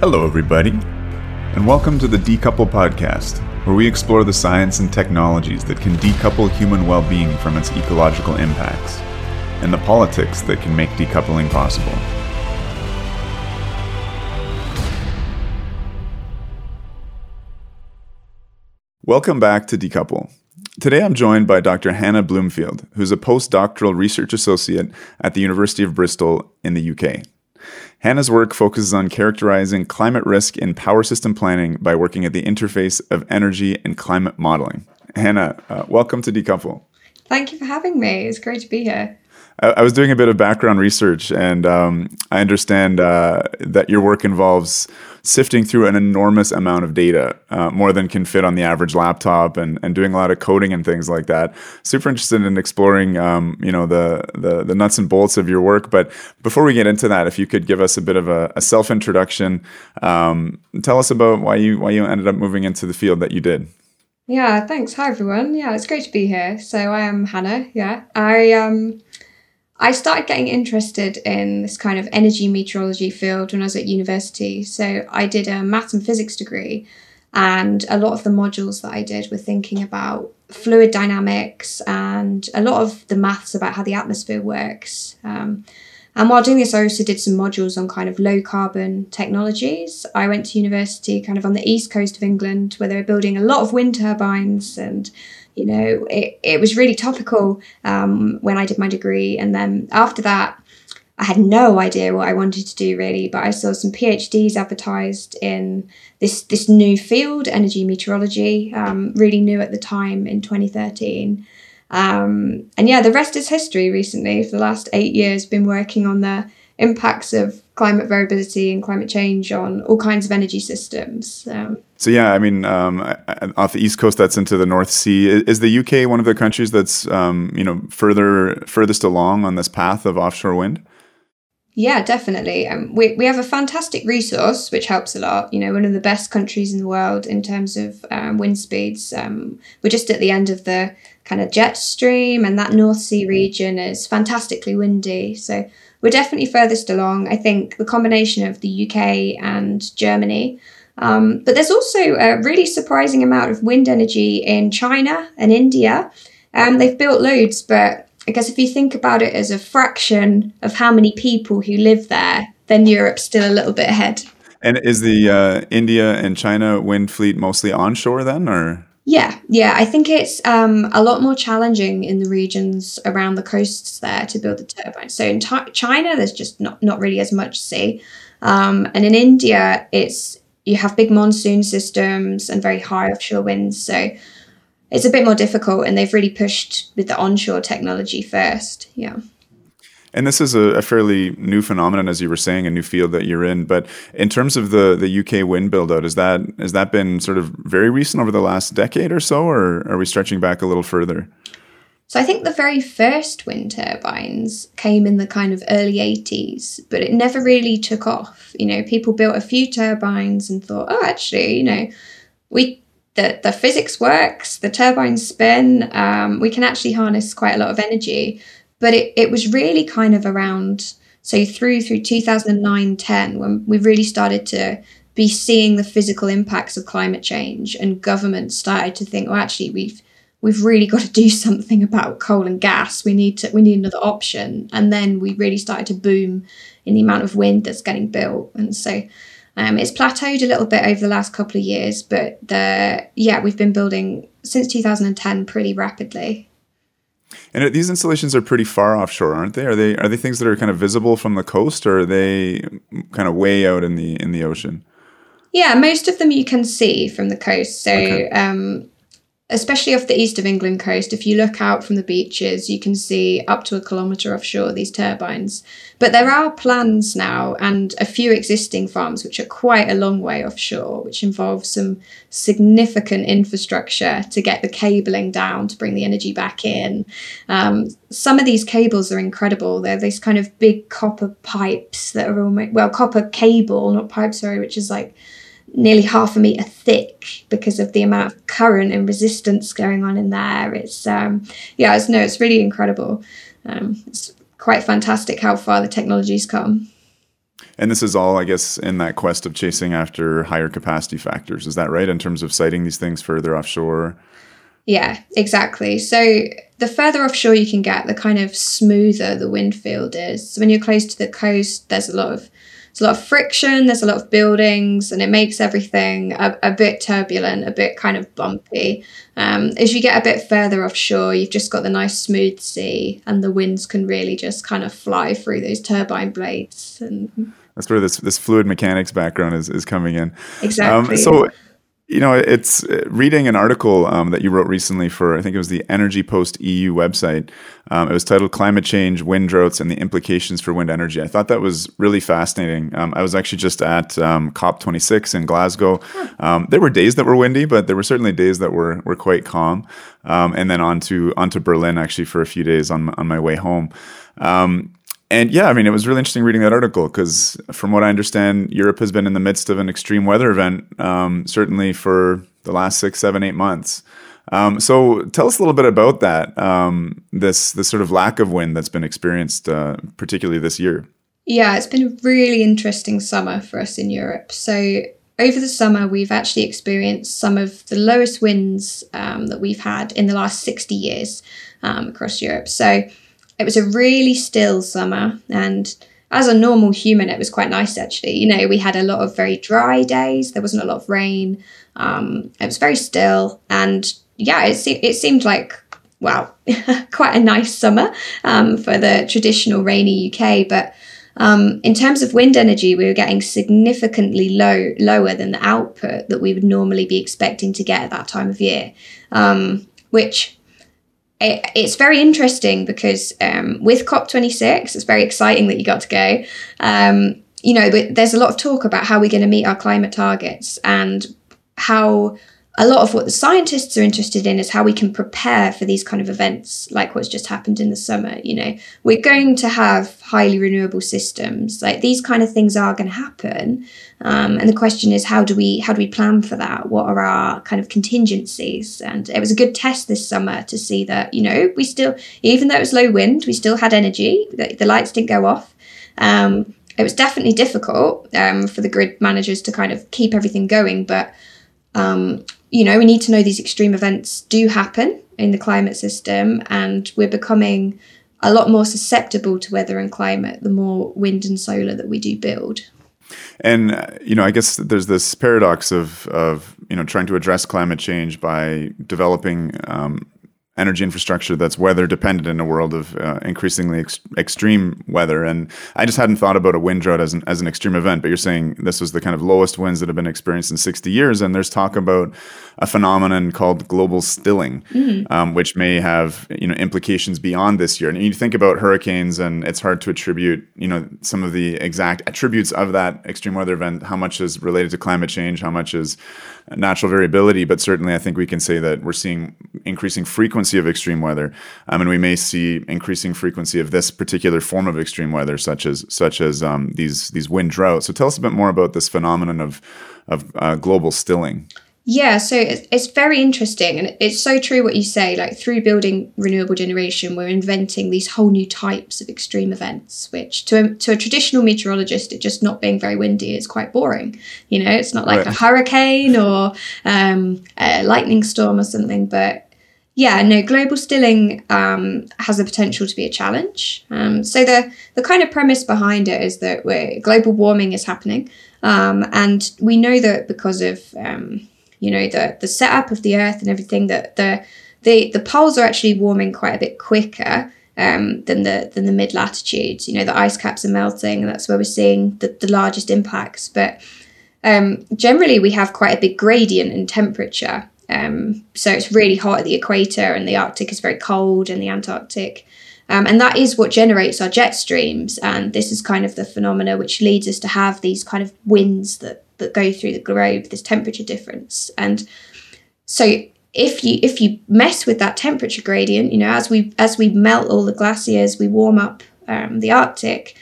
Hello, everybody, and welcome to the Decouple Podcast, where we explore the science and technologies that can decouple human well being from its ecological impacts, and the politics that can make decoupling possible. Welcome back to Decouple. Today I'm joined by Dr. Hannah Bloomfield, who's a postdoctoral research associate at the University of Bristol in the UK. Hannah's work focuses on characterizing climate risk in power system planning by working at the interface of energy and climate modeling. Hannah, uh, welcome to Decouple. Thank you for having me. It's great to be here. I, I was doing a bit of background research, and um, I understand uh, that your work involves sifting through an enormous amount of data, uh, more than can fit on the average laptop, and, and doing a lot of coding and things like that. Super interested in exploring, um, you know, the, the, the nuts and bolts of your work. But before we get into that, if you could give us a bit of a, a self introduction, um, tell us about why you why you ended up moving into the field that you did. Yeah, thanks. Hi everyone. Yeah, it's great to be here. So I am Hannah. Yeah, I um I started getting interested in this kind of energy meteorology field when I was at university. So I did a maths and physics degree, and a lot of the modules that I did were thinking about fluid dynamics and a lot of the maths about how the atmosphere works. Um, and while doing this, I also did some modules on kind of low carbon technologies. I went to university kind of on the east coast of England where they were building a lot of wind turbines and you know, it, it was really topical um, when I did my degree. And then after that, I had no idea what I wanted to do really, but I saw some PhDs advertised in this this new field, energy meteorology, um, really new at the time in 2013. Um, and yeah, the rest is history. Recently, for the last eight years, been working on the impacts of climate variability and climate change on all kinds of energy systems. Um, so yeah, I mean, um, off the east coast, that's into the North Sea. Is the UK one of the countries that's um, you know further furthest along on this path of offshore wind? Yeah, definitely. Um, we, we have a fantastic resource, which helps a lot. You know, one of the best countries in the world in terms of um, wind speeds. Um, we're just at the end of the kind of jet stream, and that North Sea region is fantastically windy. So we're definitely furthest along. I think the combination of the UK and Germany. Um, but there's also a really surprising amount of wind energy in China and India. Um, they've built loads, but I guess if you think about it as a fraction of how many people who live there, then Europe's still a little bit ahead. And is the uh, India and China wind fleet mostly onshore then, or? Yeah, yeah. I think it's um, a lot more challenging in the regions around the coasts there to build the turbines. So in t- China, there's just not, not really as much sea. Um, and in India, it's you have big monsoon systems and very high offshore winds. So it's a bit more difficult, and they've really pushed with the onshore technology first. Yeah. And this is a, a, fairly new phenomenon, as you were saying, a new field that you're in. But in terms of the the UK wind build out, is that has that been sort of very recent over the last decade or so, or are we stretching back a little further? So I think the very first wind turbines came in the kind of early 80s, but it never really took off. You know, people built a few turbines and thought, oh, actually, you know, we the, the physics works, the turbines spin, um, we can actually harness quite a lot of energy. But it, it was really kind of around, so through through 2009 10, when we really started to be seeing the physical impacts of climate change and governments started to think, well, actually, we've we've really got to do something about coal and gas. We need to we need another option. And then we really started to boom in the amount of wind that's getting built. And so um, it's plateaued a little bit over the last couple of years, but the yeah, we've been building since 2010 pretty rapidly. And these installations are pretty far offshore, aren't they? Are they are they things that are kind of visible from the coast, or are they kind of way out in the in the ocean? Yeah, most of them you can see from the coast. So okay. um, especially off the east of England coast, if you look out from the beaches, you can see up to a kilometre offshore these turbines. But there are plans now and a few existing farms which are quite a long way offshore, which involve some significant infrastructure to get the cabling down to bring the energy back in. Um, some of these cables are incredible. They're these kind of big copper pipes that are almost, well, copper cable, not pipe, sorry, which is like nearly half a meter thick because of the amount of current and resistance going on in there. It's um, yeah, it's no, it's really incredible. Um, it's quite fantastic how far the technology's come. And this is all, I guess, in that quest of chasing after higher capacity factors. Is that right? In terms of siting these things further offshore? Yeah, exactly. So the further offshore you can get, the kind of smoother the wind field is. So when you're close to the coast, there's a lot of there's a lot of friction, there's a lot of buildings, and it makes everything a, a bit turbulent, a bit kind of bumpy. Um, as you get a bit further offshore, you've just got the nice smooth sea, and the winds can really just kind of fly through those turbine blades. And that's where this this fluid mechanics background is is coming in. Exactly. Um, so you know, it's uh, reading an article um, that you wrote recently for, I think it was the Energy Post EU website. Um, it was titled Climate Change, Wind Droughts, and the Implications for Wind Energy. I thought that was really fascinating. Um, I was actually just at um, COP26 in Glasgow. Um, there were days that were windy, but there were certainly days that were, were quite calm. Um, and then on to, on to Berlin actually for a few days on, on my way home. Um, and yeah, I mean, it was really interesting reading that article because, from what I understand, Europe has been in the midst of an extreme weather event, um, certainly for the last six, seven, eight months. Um, so, tell us a little bit about that. Um, this this sort of lack of wind that's been experienced, uh, particularly this year. Yeah, it's been a really interesting summer for us in Europe. So, over the summer, we've actually experienced some of the lowest winds um, that we've had in the last sixty years um, across Europe. So it was a really still summer and as a normal human it was quite nice actually. You know we had a lot of very dry days. There wasn't a lot of rain. Um, it was very still and yeah it, se- it seemed like well quite a nice summer um, for the traditional rainy uk but um, in terms of wind energy we were getting significantly low lower than the output that we would normally be expecting to get at that time of year um, which it, it's very interesting because um, with COP26, it's very exciting that you got to go. Um, you know, but there's a lot of talk about how we're going to meet our climate targets and how a lot of what the scientists are interested in is how we can prepare for these kind of events like what's just happened in the summer you know. We're going to have highly renewable systems. Like these kind of things are going to happen. Um, and the question is how do we how do we plan for that? What are our kind of contingencies? And it was a good test this summer to see that you know we still even though it was low wind we still had energy. The, the lights didn't go off. Um, it was definitely difficult um, for the grid managers to kind of keep everything going but um, you know, we need to know these extreme events do happen in the climate system, and we're becoming a lot more susceptible to weather and climate the more wind and solar that we do build. And uh, you know, I guess there's this paradox of of you know trying to address climate change by developing um, energy infrastructure that's weather dependent in a world of uh, increasingly ex- extreme weather. And I just hadn't thought about a wind drought as an, as an extreme event, but you're saying this was the kind of lowest winds that have been experienced in 60 years. And there's talk about a phenomenon called global stilling, mm-hmm. um, which may have you know implications beyond this year. And you think about hurricanes, and it's hard to attribute you know some of the exact attributes of that extreme weather event. How much is related to climate change? How much is natural variability? But certainly, I think we can say that we're seeing increasing frequency frequency of extreme weather, um, and we may see increasing frequency of this particular form of extreme weather, such as such as um, these these wind droughts. So tell us a bit more about this phenomenon of of uh, global stilling. Yeah, so it's, very interesting, and it's so true what you say. Like through building renewable generation, we're inventing these whole new types of extreme events, which to a, to a traditional meteorologist, it just not being very windy is quite boring. You know, it's not like right. a hurricane or um, a lightning storm or something, but yeah, no, global stilling um, has the potential to be a challenge. Um, so the the kind of premise behind it is that global warming is happening, um, and we know that because of um, you know the the setup of the Earth and everything that the the the poles are actually warming quite a bit quicker. Um, than the than the mid latitudes, you know, the ice caps are melting, and that's where we're seeing the, the largest impacts. But um, generally, we have quite a big gradient in temperature, um, so it's really hot at the equator, and the Arctic is very cold, and the Antarctic. Um, and that is what generates our jet streams. And this is kind of the phenomena which leads us to have these kind of winds that, that go through the globe, this temperature difference. And so if you if you mess with that temperature gradient, you know, as we as we melt all the glaciers, we warm up um, the Arctic,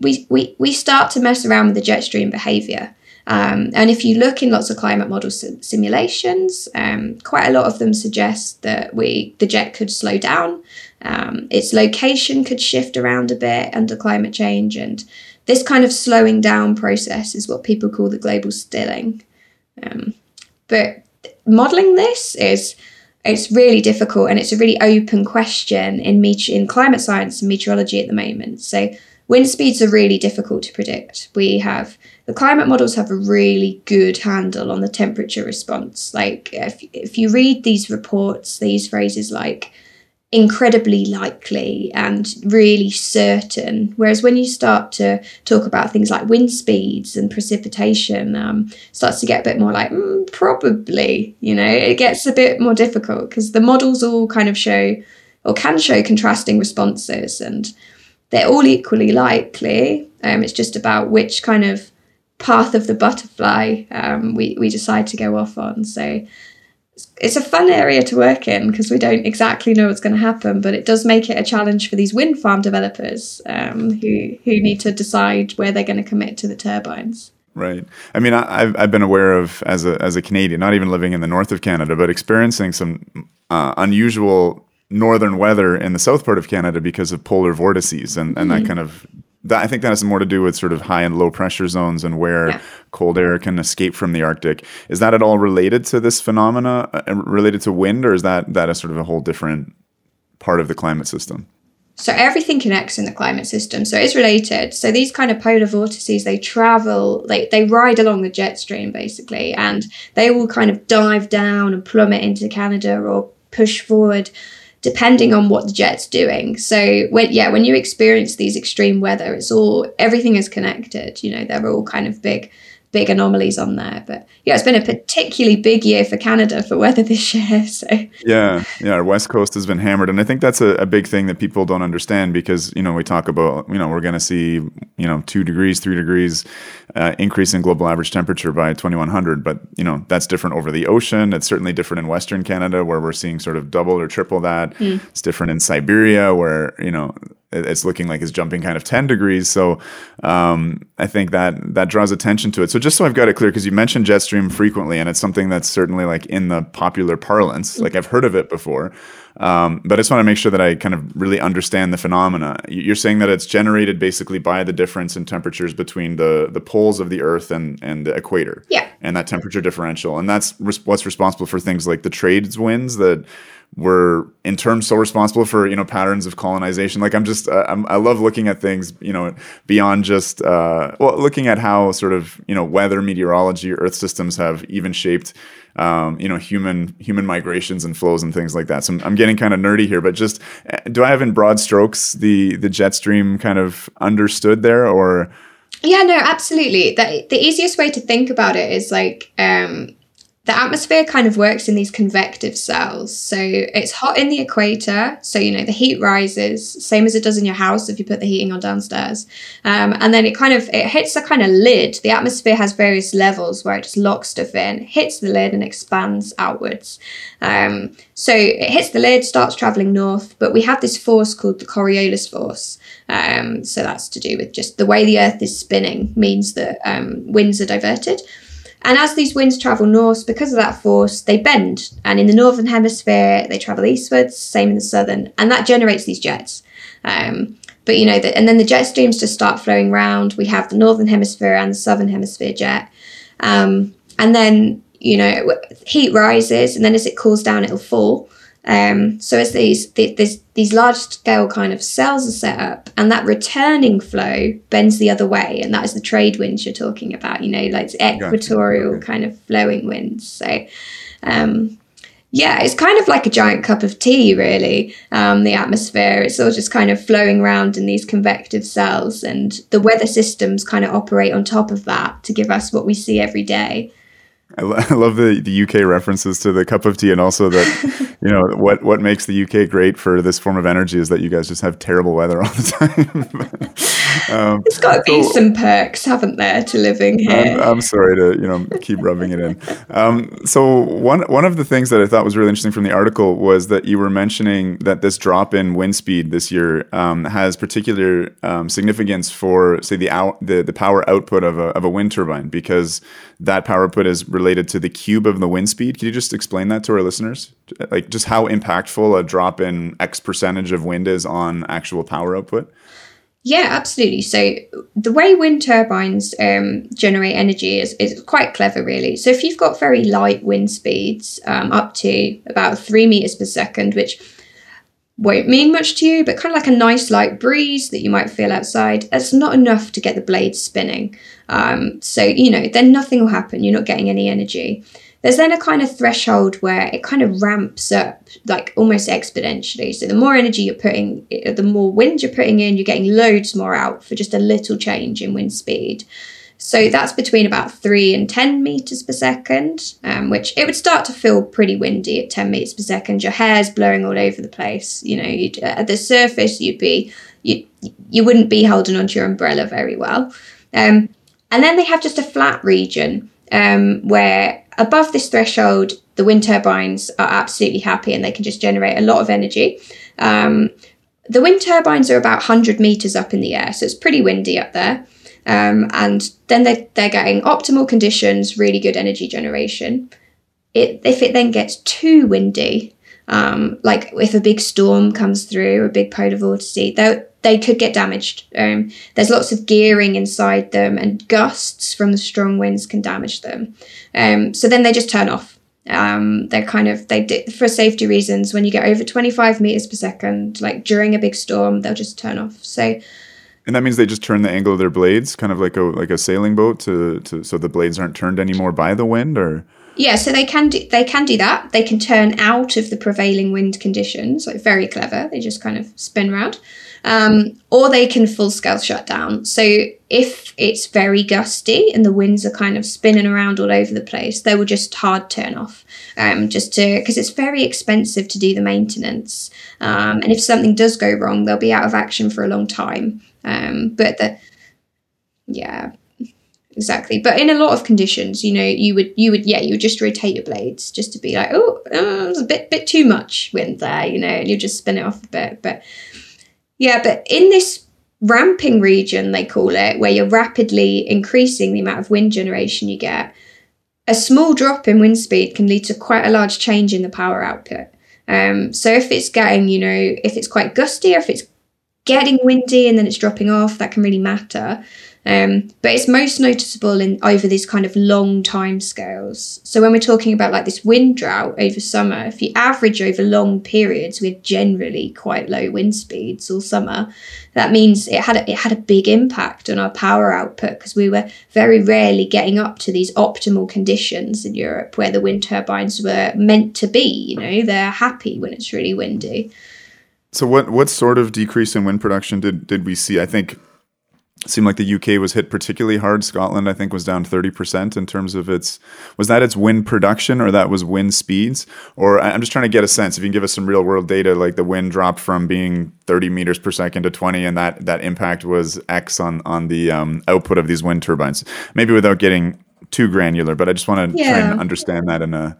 we, we we start to mess around with the jet stream behavior. Um, and if you look in lots of climate model sim- simulations, um, quite a lot of them suggest that we the jet could slow down Um, its location could shift around a bit under climate change, and this kind of slowing down process is what people call the global stilling. Um, but modeling this is it's really difficult and it's a really open question in met- in climate science and meteorology at the moment. So wind speeds are really difficult to predict. We have the climate models have a really good handle on the temperature response. Like if if you read these reports, these phrases like incredibly likely and really certain. Whereas when you start to talk about things like wind speeds and precipitation, um, starts to get a bit more like mm, probably. You know, it gets a bit more difficult because the models all kind of show or can show contrasting responses, and they're all equally likely. Um, it's just about which kind of path of the butterfly um, we we decide to go off on. So it's a fun area to work in because we don't exactly know what's going to happen, but it does make it a challenge for these wind farm developers um, who who need to decide where they're going to commit to the turbines. Right. I mean, I, have I've been aware of as a as a Canadian, not even living in the north of Canada, but experiencing some uh, unusual northern weather in the south part of Canada because of polar vortices and, and mm-hmm. that kind of that, I think that has more to do with sort of high and low pressure zones and where yeah. cold air can escape from the Arctic. Is that at all related to this phenomena, uh, related to wind, or is that that a sort of a whole different part of the climate system? So everything connects in the climate system. So it's related. So these kind of polar vortices, they travel, they, they ride along the jet stream basically, and they will kind of dive down and plummet into Canada or push forward depending on what the jet's doing. So when yeah, when you experience these extreme weather, it's all everything is connected. You know, they're all kind of big big anomalies on there. But yeah, it's been a particularly big year for Canada for weather this year. So yeah, yeah, our west coast has been hammered, and I think that's a, a big thing that people don't understand because you know we talk about you know we're going to see you know two degrees, three degrees uh, increase in global average temperature by 2100, but you know that's different over the ocean. It's certainly different in Western Canada where we're seeing sort of double or triple that. Mm. It's different in Siberia where you know it's looking like it's jumping kind of 10 degrees. So um, I think that that draws attention to it. So just so I've got it clear, because you mentioned jet stream frequently, and it's something that's certainly like in the popular parlance. Like I've heard of it before, um, but I just want to make sure that I kind of really understand the phenomena. You're saying that it's generated basically by the difference in temperatures between the the poles of the Earth and and the equator. Yeah. And that temperature differential, and that's res- what's responsible for things like the trades winds that were in terms so responsible for you know patterns of colonization like i'm just uh, I'm, i love looking at things you know beyond just uh, well looking at how sort of you know weather meteorology earth systems have even shaped um, you know human human migrations and flows and things like that. So i'm, getting kind of nerdy here but just uh, do i have in broad strokes the the jet stream kind of understood there or? Yeah no absolutely. The, the easiest way to think about it is like um the atmosphere kind of works in these convective cells. So it's hot in the equator. So, you know, the heat rises, same as it does in your house if you put the heating on downstairs. Um, and then it kind of, it hits a kind of lid. The atmosphere has various levels where it just locks stuff in, hits the lid and expands outwards. Um, so it hits the lid, starts traveling north, but we have this force called the Coriolis force. Um, so that's to do with just the way the earth is spinning means that um, winds are diverted. And as these winds travel north, because of that force, they bend. And in the northern hemisphere, they travel eastwards, same in the southern, and that generates these jets. Um, but you know, the, and then the jet streams just start flowing round. We have the northern hemisphere and the southern hemisphere jet. Um, and then, you know, heat rises, and then as it cools down, it'll fall. Um, so as these, these these large scale kind of cells are set up, and that returning flow bends the other way, and that is the trade winds you're talking about. You know, like equatorial gotcha. kind of flowing winds. So, um, yeah, it's kind of like a giant cup of tea, really. Um, the atmosphere, it's all just kind of flowing around in these convective cells, and the weather systems kind of operate on top of that to give us what we see every day. I, lo- I love the, the UK references to the cup of tea, and also that you know what what makes the UK great for this form of energy is that you guys just have terrible weather all the time. Um, it's got to be so, some perks, haven't there, to living here? I'm, I'm, sorry to you know keep rubbing it in. Um, so one one of the things that I thought was really interesting from the article was that you were mentioning that this drop in wind speed this year um, has particular um, significance for say the out the, the power output of a of a wind turbine because that power output is related to the cube of the wind speed. Can you just explain that to our listeners? Like just how impactful a drop in X percentage of wind is on actual power output? Yeah, absolutely. So the way wind turbines um, generate energy is, is quite clever, really. So if you've got very light wind speeds, um, up to about three meters per second, which won't mean much to you, but kind of like a nice light breeze that you might feel outside, that's not enough to get the blades spinning. Um, so, you know, then nothing will happen. You're not getting any energy. There's then a kind of threshold where it kind of ramps up like almost exponentially. So the more energy you're putting, the more wind you're putting in, you're getting loads more out for just a little change in wind speed. So that's between about three and 10 meters per second, um, which it would start to feel pretty windy at 10 meters per second. Your hair's blowing all over the place. You know, at the surface, you'd be, you, you wouldn't be holding onto your umbrella very well. Um, and then they have just a flat region um, where above this threshold, the wind turbines are absolutely happy and they can just generate a lot of energy. Um, the wind turbines are about 100 meters up in the air, so it's pretty windy up there. Um, and then they, they're getting optimal conditions, really good energy generation. It, if it then gets too windy, um, like if a big storm comes through, a big polar vortice, they they could get damaged. Um, there's lots of gearing inside them, and gusts from the strong winds can damage them. Um, so then they just turn off. Um, they're kind of they for safety reasons. When you get over 25 meters per second, like during a big storm, they'll just turn off. So. And that means they just turn the angle of their blades, kind of like a like a sailing boat, to, to so the blades aren't turned anymore by the wind, or yeah, so they can do they can do that. They can turn out of the prevailing wind conditions. Like very clever. They just kind of spin around. Um, or they can full scale shut down. So if it's very gusty and the winds are kind of spinning around all over the place, they will just hard turn off. Um, just to because it's very expensive to do the maintenance. Um, and if something does go wrong, they'll be out of action for a long time. Um, but the yeah, exactly. But in a lot of conditions you know you would you would yeah you would just rotate your blades just to be like oh uh, a bit bit too much wind there you know and you just spin it off a bit. But yeah but in this ramping region they call it where you're rapidly increasing the amount of wind generation you get a small drop in wind speed can lead to quite a large change in the power output. Um, so if it's getting you know if it's quite gusty or if it's getting windy and then it's dropping off that can really matter um, but it's most noticeable in over these kind of long time scales. So when we're talking about like this wind drought over summer, if you average over long periods with generally quite low wind speeds all summer, that means it had a, it had a big impact on our power output because we were very rarely getting up to these optimal conditions in Europe where the wind turbines were meant to be. You know, they're happy when it's really windy. So what what sort of decrease in wind production did did we see? I think seemed like the UK was hit particularly hard. Scotland, I think, was down 30% in terms of its was that its wind production or that was wind speeds? Or I'm just trying to get a sense if you can give us some real world data, like the wind dropped from being 30 meters per second to 20, and that that impact was X on on the um, output of these wind turbines. Maybe without getting too granular, but I just want to yeah. try and understand that in a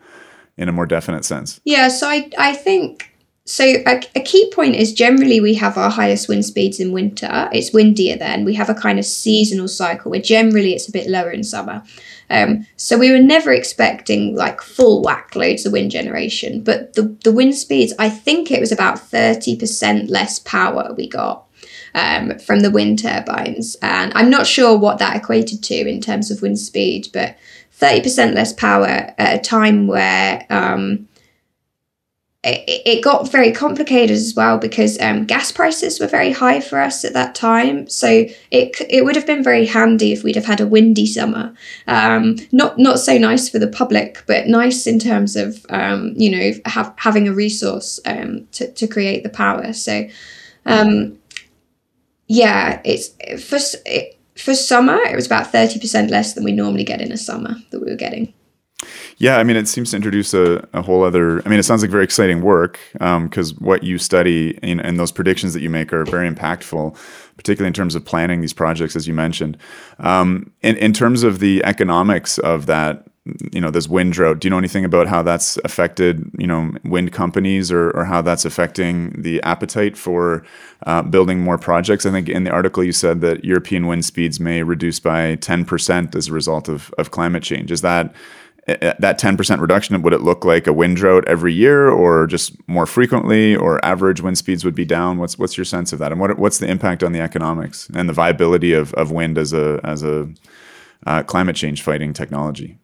in a more definite sense. Yeah, so I I think so a, a, key point is generally we have our highest wind speeds in winter. It's windier then. We have a kind of seasonal cycle where generally it's a bit lower in summer. Um, so we were never expecting like full whack loads of wind generation, but the, the wind speeds, I think it was about 30% less power we got um, from the wind turbines. And I'm not sure what that equated to in terms of wind speed, but 30% less power at a time where um, it, got very complicated as well because um, gas prices were very high for us at that time. So it it would have been very handy if we'd have had a windy summer. Um, not not so nice for the public, but nice in terms of um, you know have, having a resource um, to to create the power. So um, yeah, it's for it, for summer it was about thirty percent less than we normally get in a summer that we were getting. Yeah, I mean, it seems to introduce a, a whole other. I mean, it sounds like very exciting work because um, what you study and, and, those predictions that you make are very impactful. particularly in terms of planning these projects, as you mentioned. Um, in, in terms of the economics of that, you know, this wind drought, do you know anything about how that's affected, you know, wind companies or, or how that's affecting the appetite for uh, building more projects? I think in the article you said that European wind speeds may reduce by 10% as a result of, of climate change. Is that that 10% reduction, would it look like a wind drought every year or just more frequently or average wind speeds would be down? What's what's your sense of that? And what what's the impact on the economics and the viability of, of wind as a as a uh, climate change fighting technology?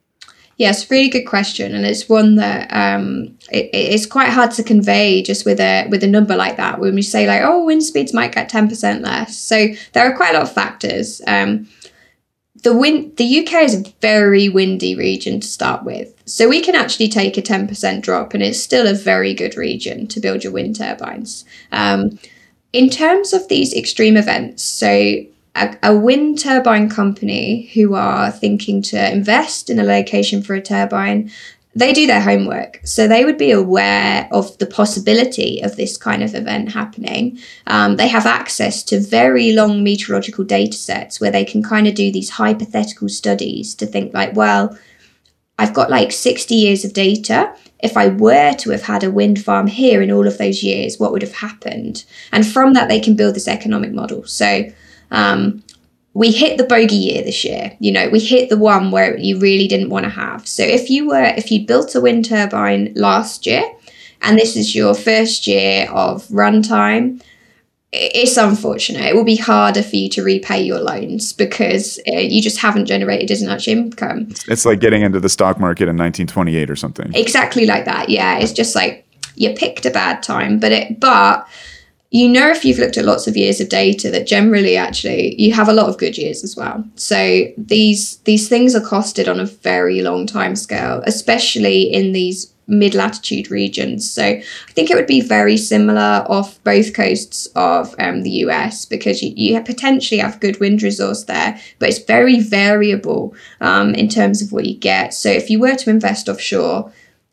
Yes, really good question, and it's one that um, it, it's quite hard to convey just with a with a number like that. When we say like, oh, wind speeds might get ten percent less, so there are quite a lot of factors. Um, the wind the UK is a very windy region to start with. So we can actually take a 10% drop and it's still a very good region to build your wind turbines. Um, in terms of these extreme events, so a, a, wind turbine company who are thinking to invest in a location for a turbine they do their homework. So they would be aware of the possibility of this kind of event happening. Um, they have access to very long meteorological data sets where they can kind of do these hypothetical studies to think, like, well, I've got like 60 years of data. If I were to have had a wind farm here in all of those years, what would have happened? And from that, they can build this economic model. So, um, we hit the bogey year this year. You know, we hit the one where you really didn't want to have. So if you were, if you built a wind turbine last year and this is your first year of runtime, it's unfortunate. It will be harder for you to repay your loans because uh, you just haven't generated as much income. It's like getting into the stock market in 1928 or something. Exactly like that. Yeah, it's just like you picked a bad time, but it but you know if you've looked at lots of years of data that generally actually you have a lot of good years as well. So these these things are costed on a very long time scale especially in these mid latitude regions. So i think it would be very similar off both coasts of um, the us because you, you potentially have good wind resource there but it's very variable um, in terms of what you get. So if you were to invest offshore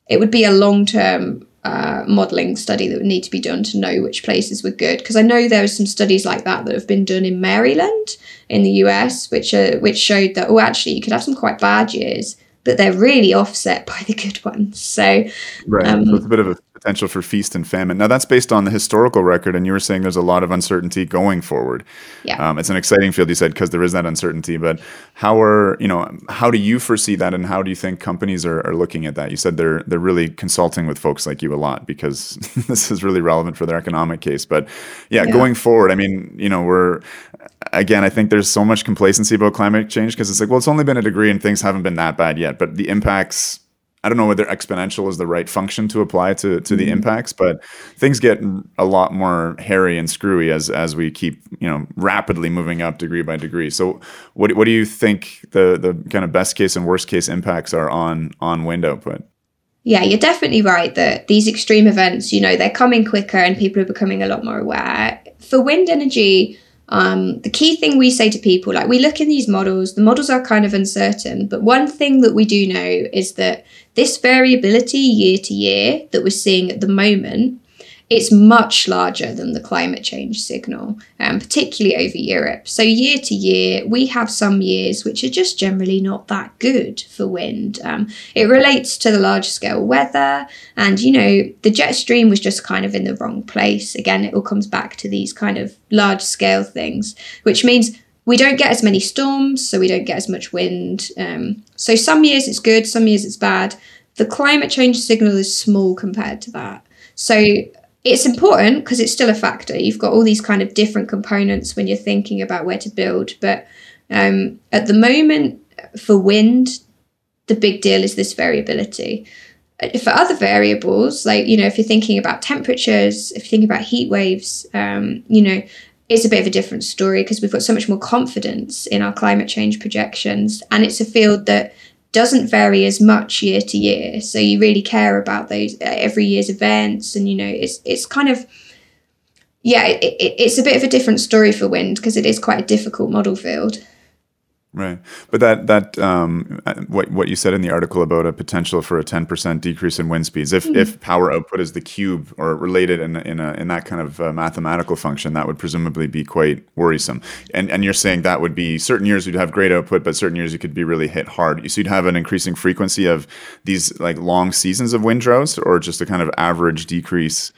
it would be a long term uh, modelling study that would need to be done to know which places were good. Because I know there are some studies like that that have been done in Maryland in the US, which uh, which showed that oh, actually, you could have some quite bad years, but they're really offset by the good ones. So, right, um, so it's a bit of a potential for feast and famine. Now that's based on the historical record, and you were saying there's a lot of uncertainty going forward. Yeah, um, it's an exciting field, you said, because there is that uncertainty. But how are you know how do you foresee that, and how do you think companies are, are looking at that? You said they're they're really consulting with folks like you a lot because this is really relevant for their economic case. But yeah, yeah. going forward, I mean, you know, we're again, I think there's so much complacency about climate change because it's like, well, it's only been a degree and things haven't been that bad yet, but the impacts I don't know whether exponential is the right function to apply to to the mm-hmm. impacts, but things get a lot more hairy and screwy as as we keep you know rapidly moving up degree by degree. So what what do you think the the kind of best case and worst case impacts are on on wind output? Yeah, you're definitely right that these extreme events, you know, they're coming quicker and people are becoming a lot more aware. For wind energy, um, the key thing we say to people, like we look in these models, the models are kind of uncertain, but one thing that we do know is that this variability year to year that we're seeing at the moment it's much larger than the climate change signal, um, particularly over Europe. So, year to year, we have some years which are just generally not that good for wind. Um, it relates to the large scale weather, and you know, the jet stream was just kind of in the wrong place. Again, it all comes back to these kind of large scale things, which means we don't get as many storms, so we don't get as much wind. Um, so, some years it's good, some years it's bad. The climate change signal is small compared to that. So, it's important because it's still a factor. You've got all these kind of different components when you're thinking about where to build. But um, at the moment, for wind, the big deal is this variability. Uh, for other variables, like, you know, if you're thinking about temperatures, if you're thinking about heat waves, um, you know, it's a bit of a different story because we've got so much more confidence in our climate change projections. And it's a field that doesn't vary as much year to year. So you really care about those uh, every year's events, and you know it's it's kind of yeah, it, it, it's a bit of a different story for wind because it is quite a difficult model field. Right, but that that um, what what you said in the article about a potential for a ten percent decrease in wind speeds, if mm. if power output is the cube or related in in a, in that kind of uh, mathematical function, that would presumably be quite worrisome. And and you're saying that would be certain years you'd have great output, but certain years you could be really hit hard. So you'd have an increasing frequency of these like long seasons of wind droughts, or just a kind of average decrease.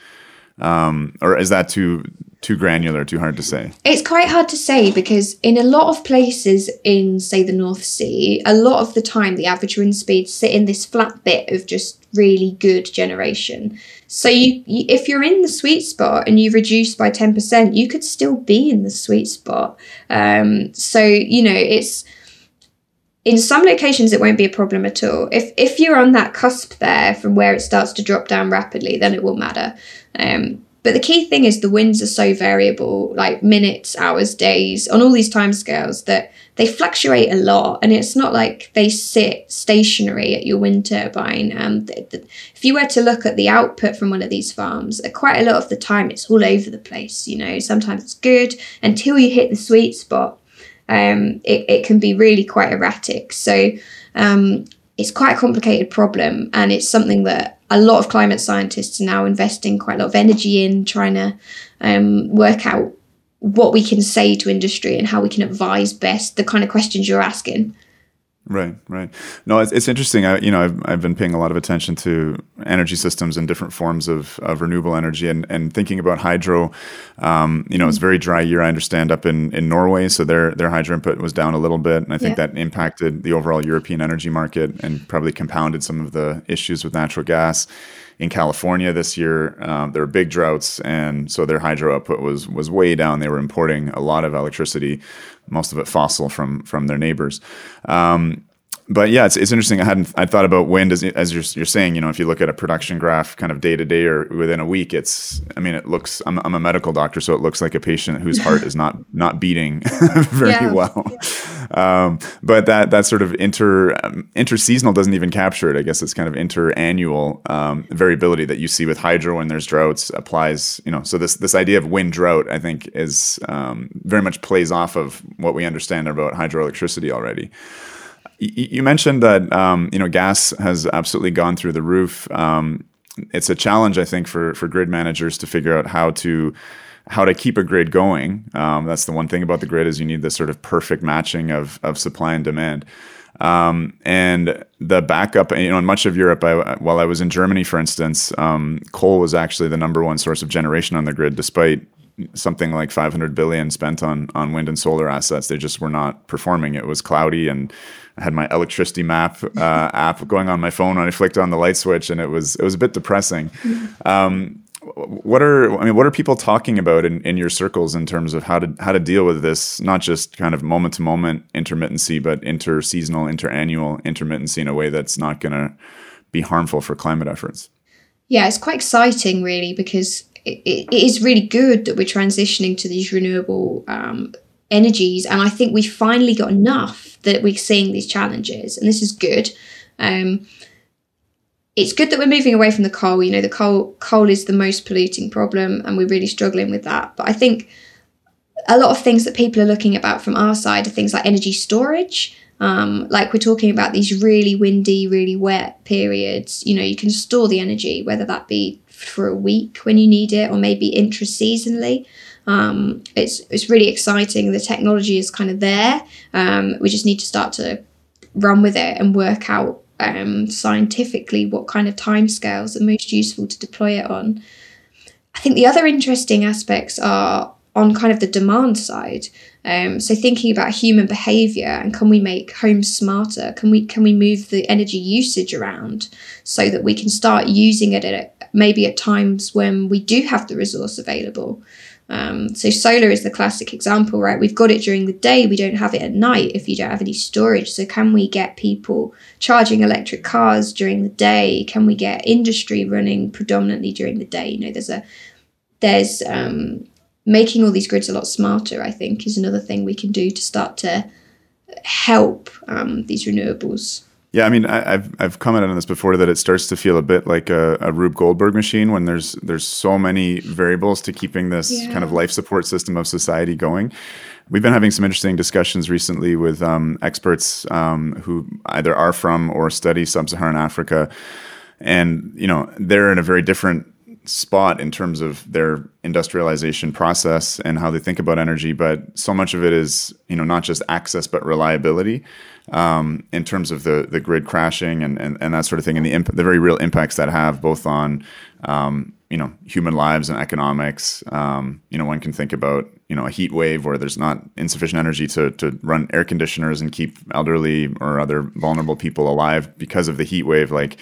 Um, or is that too too granular, too hard to say? It's quite hard to say because in a lot of places in, say, the North Sea, a lot of the time the average wind speeds sit in this flat bit of just really good generation. So you, you if you're in the sweet spot and you reduce by ten percent, you could still be in the sweet spot. Um, so you know it's in some locations it won't be a problem at all if if you're on that cusp there from where it starts to drop down rapidly then it will matter um, but the key thing is the winds are so variable, like minutes, hours, days, on all these time scales that they fluctuate a lot. And it's not like they sit stationary at your wind turbine. Um, th- th- if you were to look at the output from one of these farms, uh, quite a lot of the time it's all over the place. You know, sometimes it's good until you hit the sweet spot. Um, it, it can be really quite erratic. So um, it's quite a complicated problem, and it's something that a lot of climate scientists are now investing quite a lot of energy in trying to um, work out what we can say to industry and how we can advise best the kind of questions you're asking. Right, right. No, it's, it's interesting. I, you know, I've, I've been paying a lot of attention to energy systems and different forms of, of renewable energy and, and thinking about hydro. Um, you know, it's a very dry year, I understand, up in, in Norway. So their, their hydro input was down a little bit. And I think yeah. that impacted the overall European energy market and probably compounded some of the issues with natural gas in California this year, um, there were big droughts, and so their hydro output was was way down. They were importing a lot of electricity, most of it fossil from from their neighbors. Um, but yeah, it's, it's interesting. I hadn't I thought about wind as as you're, you're saying. You know, if you look at a production graph, kind of day to day or within a week, it's. I mean, it looks. I'm, I'm a medical doctor, so it looks like a patient whose heart is not not beating very yeah. well. Um, but that that sort of inter um, interseasonal doesn't even capture it. I guess it's kind of interannual um, variability that you see with hydro when there's droughts applies. You know, so this this idea of wind drought, I think, is um, very much plays off of what we understand about hydroelectricity already. You mentioned that um, you know gas has absolutely gone through the roof. Um, it's a challenge, I think, for for grid managers to figure out how to how to keep a grid going. Um, that's the one thing about the grid is you need this sort of perfect matching of of supply and demand. Um, and the backup, you know, in much of Europe, I, while I was in Germany, for instance, um, coal was actually the number one source of generation on the grid, despite something like 500 billion spent on on wind and solar assets. They just were not performing. It was cloudy, and I had my electricity map uh, app going on my phone when I flicked on the light switch, and it was it was a bit depressing. Um, what are I mean, what are people talking about in, in your circles in terms of how to how to deal with this? Not just kind of moment to moment intermittency, but inter seasonal, interannual intermittency in a way that's not going to be harmful for climate efforts. Yeah, it's quite exciting, really, because it, it is really good that we're transitioning to these renewable um, energies. And I think we finally got enough that we're seeing these challenges. And this is good. Um, it's good that we're moving away from the coal. You know, the coal coal is the most polluting problem, and we're really struggling with that. But I think a lot of things that people are looking about from our side are things like energy storage. Um, like we're talking about these really windy, really wet periods. You know, you can store the energy, whether that be for a week when you need it, or maybe intra-seasonally. Um, it's it's really exciting. The technology is kind of there. Um, we just need to start to run with it and work out um, scientifically what kind of timescales are most useful to deploy it on. I think the other interesting aspects are on kind of the demand side. Um, so thinking about human behavior and can we make homes smarter? Can we can we move the energy usage around so that we can start using it at maybe at times when we do have the resource available? Um, so solar is the classic example, right? We've got it during the day, we don't have it at night if you don't have any storage. So can we get people charging electric cars during the day? Can we get industry running predominantly during the day? You know, there's a there's um, making all these grids a lot smarter. I think is another thing we can do to start to help um, these renewables. Yeah, I mean, I, have I've commented on this before that it starts to feel a bit like a, a Rube Goldberg machine when there's there's so many variables to keeping this yeah. kind of life support system of society going. We've been having some interesting discussions recently with um, experts um, who either are from or study sub-Saharan Africa, and you know they're in a very different spot in terms of their industrialization process and how they think about energy. But so much of it is you know not just access but reliability um, in terms of the the grid crashing and, and, and that sort of thing, and the imp- the very real impacts that have both on um, you know human lives and economics. Um, you know, one can think about you know a heat wave where there's not insufficient energy to to run air conditioners and keep elderly or other vulnerable people alive because of the heat wave. Like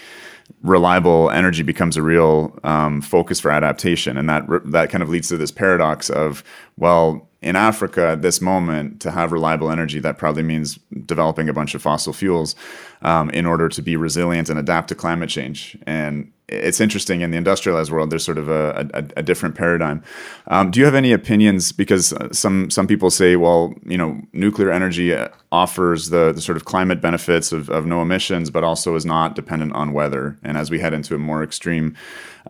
reliable energy becomes a real um, focus for adaptation, and that that kind of leads to this paradox of well in Africa at this moment, to have reliable energy, that probably means developing a bunch of fossil fuels um, in order to be resilient and adapt to climate change. And it's interesting in the industrialized world, there's sort of a, a, a different paradigm. Um, do you have any opinions? Because uh, some some people say, well, you know, nuclear energy uh, offers the, the sort of climate benefits of, of no emissions, but also is not dependent on weather. And as we head into a more extreme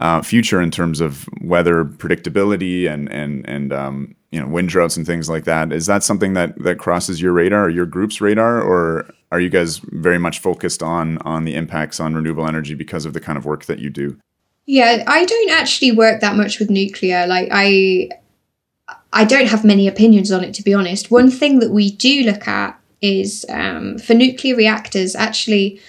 uh, future in terms of weather predictability and and and um, you know wind droughts and things like that. Is that something that that crosses your radar or your group's radar, or are you guys very much focused on on the impacts on renewable energy because of the kind of work that you do? Yeah, I don't actually work that much with nuclear. Like I I don't have many opinions on it to be honest. One thing that we do look at is um, for nuclear reactors actually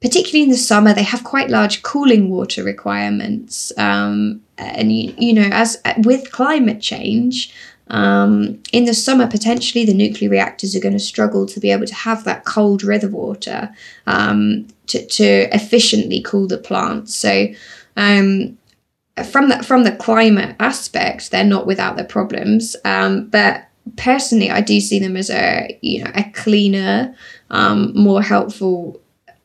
particularly in the summer, they have quite large cooling water requirements. Um, and you, you know, as with climate change, um, in the summer, potentially the nuclear reactors are going to struggle to be able to have that cold river water um, to, to efficiently cool the plants. So, um, from the from the climate aspect, they're not without their problems. Um, but personally, I do see them as a you know a cleaner, um, more helpful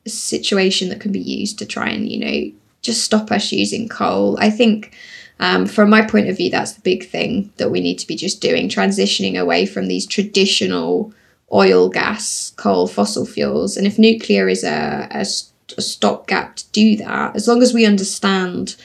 situation that can be used to try and you know just stop us using coal. I think um, from my point of view, that's the big thing that we need to be just doing, transitioning away from these traditional oil, gas, coal, fossil fuels. And if nuclear is a, a, a stopgap to do that, as long as we understand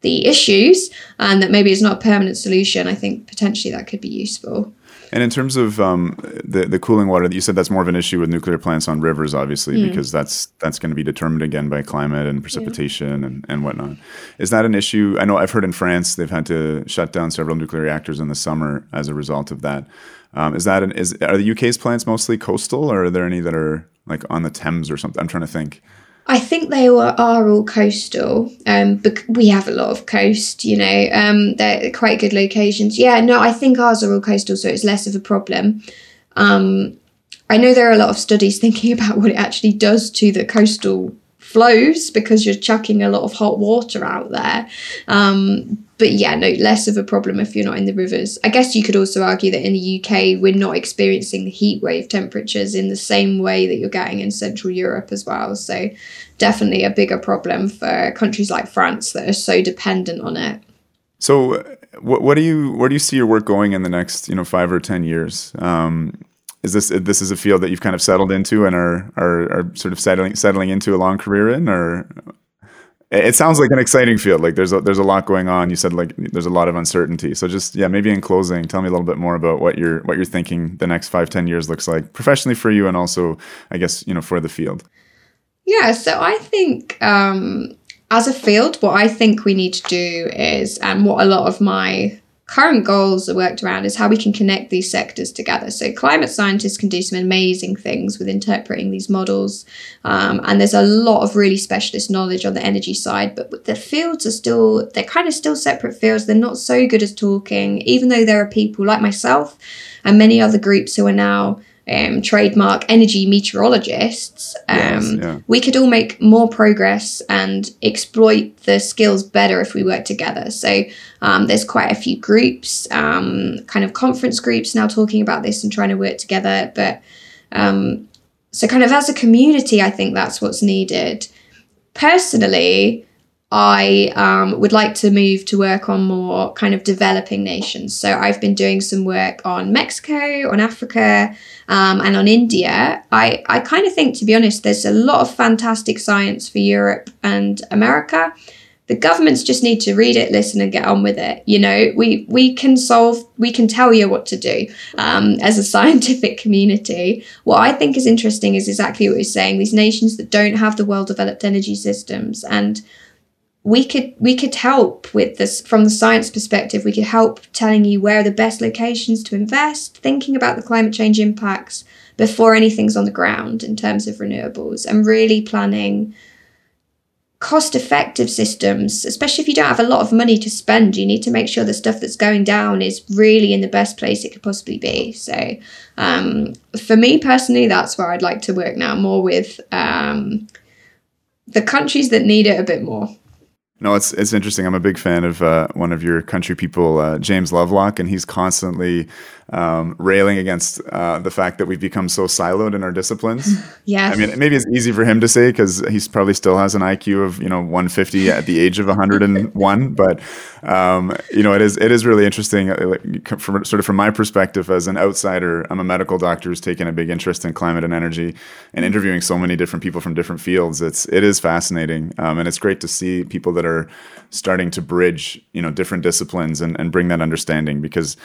the issues and that maybe it's not a permanent solution, I think potentially that could be useful. And in terms of um, the the cooling water, that you said that's more of an issue with nuclear plants on rivers, obviously, mm. because that's that's going to be determined again by climate and precipitation yeah. and, and whatnot. Is that an issue? I know I've heard in France they've had to shut down several nuclear reactors in the summer as a result of that. Um, is that an, is are the UK's plants mostly coastal, or are there any that are like on the Thames or something? I'm trying to think. I think they were, are all coastal. Um, but we have a lot of coast, you know. Um, they're quite good locations. Yeah, no, I think ours are all coastal, so it's less of a problem. Um, I know there are a lot of studies thinking about what it actually does to the coastal flows because you're chucking a lot of hot water out there. Um, but yeah, no, less of a problem if you're not in the rivers. I guess you could also argue that in the UK, we're not experiencing the heat wave temperatures in the same way that you're getting in Central Europe as well. So, definitely a bigger problem for countries like France that are so dependent on it. So, what, what do you where do you see your work going in the next you know five or ten years? Um, is this this is a field that you've kind of settled into and are are, are sort of settling settling into a long career in, or it sounds like an exciting field. Like there's a, there's a lot going on. You said like there's a lot of uncertainty. So just yeah, maybe in closing, tell me a little bit more about what you're what you're thinking the next five ten years looks like professionally for you, and also I guess you know for the field. Yeah, so I think um, as a field, what I think we need to do is, and what a lot of my current goals are worked around is how we can connect these sectors together. So, climate scientists can do some amazing things with interpreting these models. Um, and there's a lot of really specialist knowledge on the energy side, but the fields are still, they're kind of still separate fields. They're not so good as talking, even though there are people like myself and many other groups who are now um, trademark energy meteorologists, um, yes, yeah. we could all make more progress and exploit the skills better if we work together. So um, there's quite a few groups, um, kind of conference groups now talking about this and trying to work together. But um, so, kind of as a community, I think that's what's needed. Personally, I um, would like to move to work on more kind of developing nations. So I've been doing some work on Mexico, on Africa, um, and on India. I, I kind of think, to be honest, there's a lot of fantastic science for Europe and America. The governments just need to read it, listen, and get on with it. You know, we we can solve, we can tell you what to do um, as a scientific community. What I think is interesting is exactly what you're saying. These nations that don't have the well developed energy systems and we could we could help with this from the science perspective we could help telling you where are the best locations to invest thinking about the climate change impacts before anything's on the ground in terms of renewables and really planning cost effective systems especially if you don't have a lot of money to spend you need to make sure the stuff that's going down is really in the best place it could possibly be. So um, for me personally that's where i'd like to work now more with um, the countries that need it a bit more no, it's it's interesting. I'm a big fan of uh, one of your country people, uh, James Lovelock, and he's constantly um, railing against uh, the fact that we've become so siloed in our disciplines. Yeah, I mean, maybe it's easy for him to say because he's probably still has an IQ of you know 150 at the age of 101. But um, you know, it is it is really interesting. Uh, from, sort of from my perspective as an outsider, I'm a medical doctor who's taken a big interest in climate and energy, and interviewing so many different people from different fields. It's it is fascinating, um, and it's great to see people that are starting to bridge you know different disciplines and, and bring that understanding because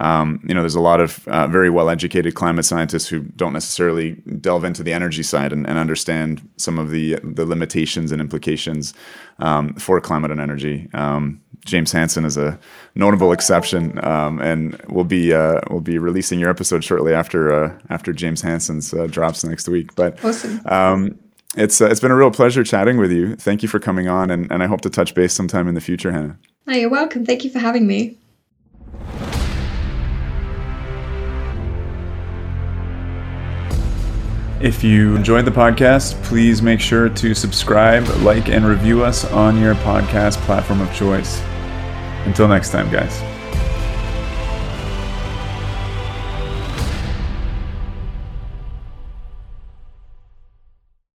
um, you know there's a lot of uh, very well educated climate scientists who don't necessarily delve into the energy side and, and understand some of the the limitations and implications um, for climate and energy. Um, James Hansen is a notable exception, um, and we'll be uh, we'll be releasing your episode shortly after uh, after James Hansen's uh, drops next week. But awesome um, it's uh, it's been a real pleasure chatting with you. Thank you for coming on, and, and I hope to touch base sometime in the future, Hannah. Oh, you're welcome. Thank you for having me. If you enjoyed the podcast, please make sure to subscribe, like, and review us on your podcast platform of choice. Until next time, guys.